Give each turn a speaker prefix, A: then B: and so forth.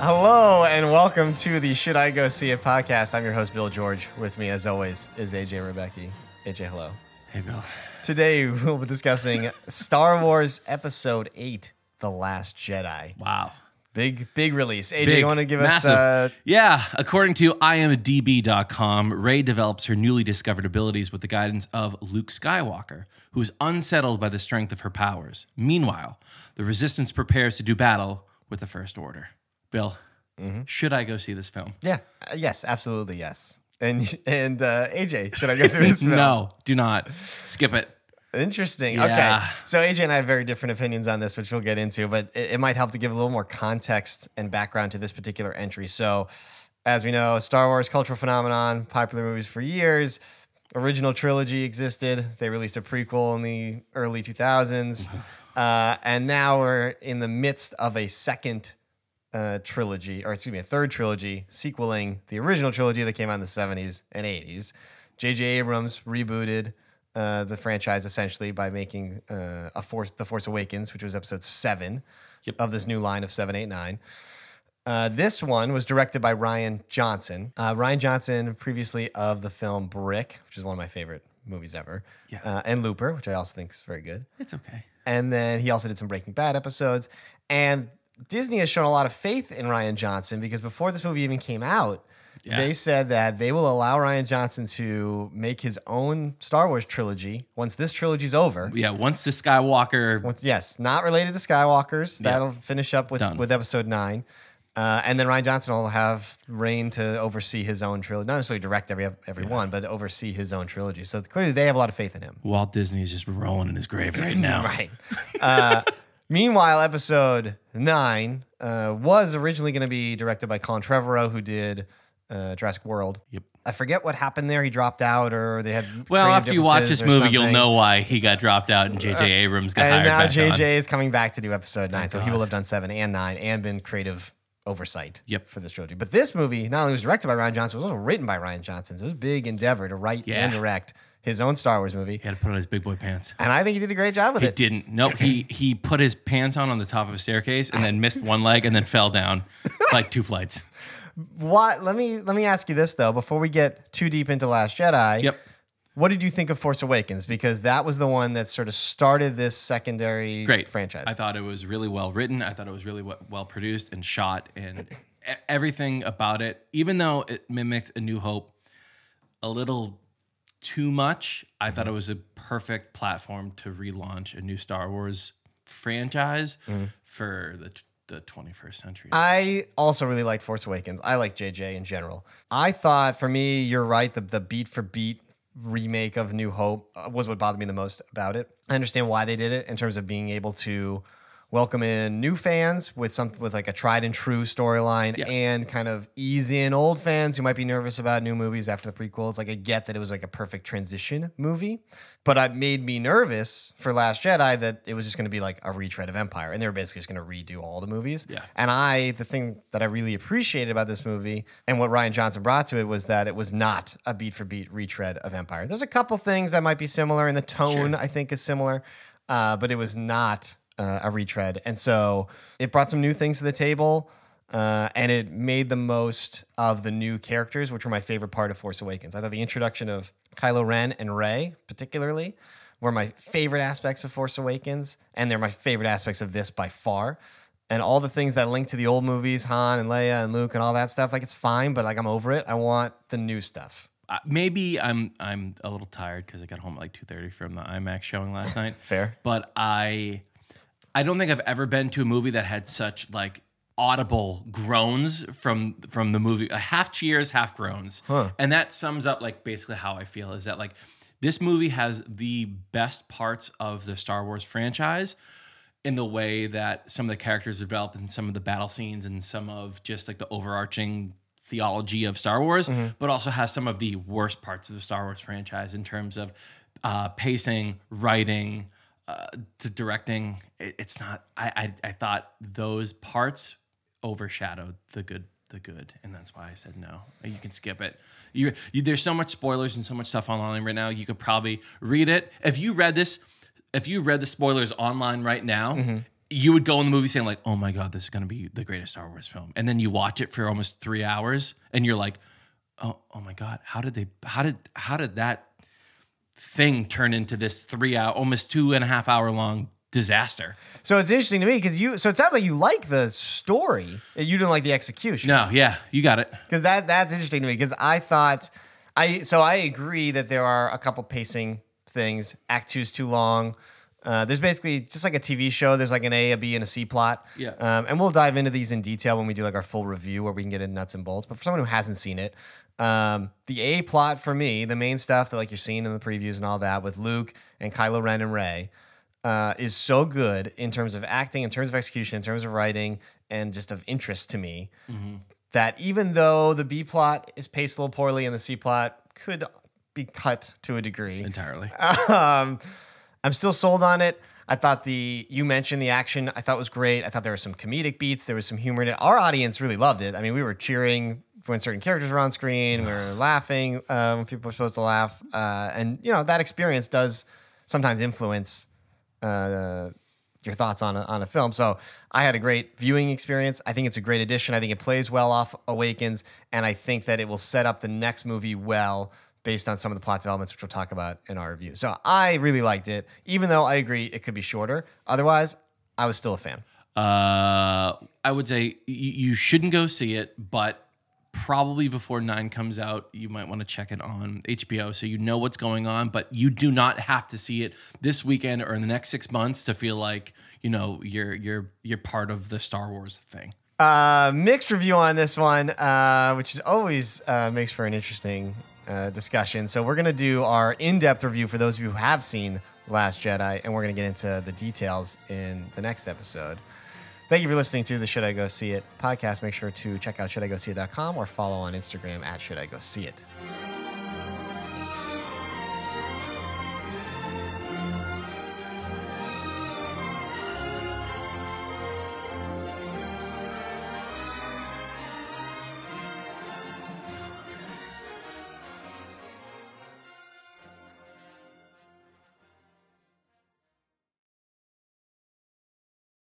A: Hello and welcome to the Should I Go See It podcast. I'm your host, Bill George. With me, as always, is AJ Rebecca. AJ, hello.
B: Hey, Bill.
A: Today, we'll be discussing Star Wars Episode 8 The Last Jedi.
B: Wow.
A: Big, big release. AJ,
B: Big,
A: you want to give
B: massive.
A: us. Uh,
B: yeah, according to imdb.com, Rey develops her newly discovered abilities with the guidance of Luke Skywalker, who is unsettled by the strength of her powers. Meanwhile, the Resistance prepares to do battle with the First Order. Bill,
A: Mm-hmm.
B: should I go see this film?
A: yeah, uh, yes, absolutely, yes. And and uh, AJ, should I go see this film?
B: no, do not. Skip it.
A: Interesting.
B: Yeah.
A: Okay. So AJ and I have very different opinions on this, which we'll get into, but it, it might help to give a little more context and background to this particular entry. So, as we know, Star Wars cultural phenomenon, popular movies for years. Original trilogy existed. They released a prequel in the early 2000s, uh, and now we're in the midst of a second uh, trilogy, or excuse me, a third trilogy sequeling the original trilogy that came out in the 70s and 80s. J.J. Abrams rebooted uh, the franchise essentially by making uh, a Force, The Force Awakens, which was episode seven
B: Yep.
A: of this new line of seven, eight, nine. Uh, this one was directed by Rian Johnson. Uh, Rian Johnson, previously of the film Brick, which is one of my favorite movies ever,
B: Yeah.
A: uh, and Looper, which I also think is very good.
B: It's okay.
A: And then he also did some Breaking Bad episodes. And Disney has shown a lot of faith in Rian Johnson because before this movie even came out,
B: Yeah.
A: they said that they will allow Rian Johnson to make his own Star Wars trilogy once this trilogy's over.
B: Yeah, once the Skywalker.
A: Once, yes, not related to Skywalkers.
B: Yeah.
A: That'll finish up with,
B: Done.
A: with episode nine. Uh, and then Rian Johnson will have reign to oversee his own trilogy, not necessarily direct every every one, but oversee his own trilogy. So clearly, they have a lot of faith in him.
B: Walt Disney is just rolling in his grave right now.
A: Right. Uh, meanwhile, episode nine uh, was originally going to be directed by Colin Trevorrow, who did uh, Jurassic World.
B: Yep.
A: I forget what happened there. He dropped out, or they had.
B: Well, after you watch this movie, you'll know why he got dropped out and J.J. Abrams got
A: And
B: hired
A: now JJ is coming back to do episode nine, so he will have done seven and nine and been creative oversight
B: Yep.
A: for this trilogy. But this movie not only was directed by Rian Johnson, it was also written by Rian Johnson. So it was a big endeavor to write
B: Yeah.
A: and direct his own Star Wars movie.
B: He had to put on his big boy pants.
A: And I think he did a great job with
B: He
A: it.
B: He didn't. No, he he put his pants on on the top of a staircase and then missed one leg and then fell down like two flights.
A: What? Let me let me ask you this though, before we get too deep into Last Jedi.
B: Yep.
A: What did you think of Force Awakens? Because that was the one that sort of started this secondary
B: Great
A: franchise.
B: I thought it was really well written. I thought it was really well produced and shot, and everything about it, even though it mimicked A New Hope a little too much, I thought it was a perfect platform to relaunch a new Star Wars franchise for the the 21st century.
A: I also really like Force Awakens. I like JJ in general. I thought for me, you're right. The the beat for beat remake of New Hope uh, was what bothered me the most about it. I understand why they did it in terms of being able to welcome in new fans with some with like a tried and true storyline
B: Yeah.
A: and kind of ease in old fans who might be nervous about new movies after the prequels. Like I get that it was like a perfect transition movie, but it made me nervous for Last Jedi that it was just going to be like a retread of Empire and they were basically just going to redo all the movies.
B: Yeah.
A: And I, the thing that I really appreciated about this movie and what Rian Johnson brought to it was that it was not a beat for beat retread of Empire. There's a couple things that might be similar, and the tone
B: Sure.
A: I think is similar, uh, but it was not uh, a retread. And so it brought some new things to the table. Uh, and it made the most of the new characters, which were my favorite part of Force Awakens. I thought the introduction of Kylo Ren and Rey, particularly, were my favorite aspects of Force Awakens, and they're my favorite aspects of this by far. And all the things that link to the old movies, Han and Leia and Luke and all that stuff, like it's fine, but like I'm over it. I want the new stuff.
B: Uh, maybe I'm I'm a little tired because I got home at like 2:30 from the IMAX showing last night.
A: Fair.
B: but I I don't think I've ever been to a movie that had such like audible groans from from the movie, uh, half cheers, half groans, and that sums up like basically how I feel is that like this movie has the best parts of the Star Wars franchise in the way that some of the characters are developed and some of the battle scenes and some of just like the overarching theology of Star Wars, but also has some of the worst parts of the Star Wars franchise in terms of uh, pacing, writing, uh, to directing. It, it's not. I, I I thought those parts overshadowed the good the good and that's why i said no you can skip it you, you there's so much spoilers and so much stuff online right now you could probably read it if you read this if you read the spoilers online right now you would go in the movie saying like, "Oh my god, this is gonna be the greatest Star Wars film," and then you watch it for almost three hours, and you're like, "Oh, oh my god, how did they? How did how did that thing turn into this three hour, almost two and a half hour long disaster?"
A: So it's interesting to me because you. So it sounds like you like the story. You didn't like the execution.
B: No, yeah, you got it.
A: because that that's interesting to me because I thought I so I agree that there are a couple pacing things. Act two is too long. Uh, there's basically just like a TV show. There's like an A, a B, and a C plot.
B: Yeah.
A: Um, and we'll dive into these in detail when we do like our full review, where we can get in nuts and bolts. But for someone who hasn't seen it, um, the A plot for me, the main stuff that like you're seeing in the previews and all that with Luke and Kylo Ren and Rey, uh, is so good in terms of acting, in terms of execution, in terms of writing, and just of interest to me that even though the B plot is paced a little poorly and the C plot could be cut to a degree,
B: Entirely.
A: um, I'm still sold on it. I thought the you mentioned the action I thought was great. I thought there were some comedic beats. There was some humor in it. Our audience really loved it. I mean, we were cheering when certain characters were on screen. We were laughing uh, when people were supposed to laugh, uh, and you know that experience does sometimes influence uh, your thoughts on a, on a film. So I had a great viewing experience. I think it's a great addition. I think it plays well off Awakens, and I think that it will set up the next movie well based on some of the plot developments, which we'll talk about in our review. So I really liked it, even though I agree it could be shorter. Otherwise, I was still a fan.
B: Uh, I would say y- you shouldn't go see it, but probably before nine comes out, you might want to check it on HBO so you know what's going on. But you do not have to see it this weekend or in the next six months to feel like you know you're you're you're part of the Star Wars thing.
A: Uh, mixed review on this one, uh, which is always uh, makes for an interesting uh, discussion. So we're gonna do our in-depth review for those of you who have seen Last Jedi, and we're gonna get into the details in the next episode. Thank you for listening to the Should I Go See It podcast. Make sure to check out shouldIGoSeeIt.com or follow on Instagram at Should I Go See It.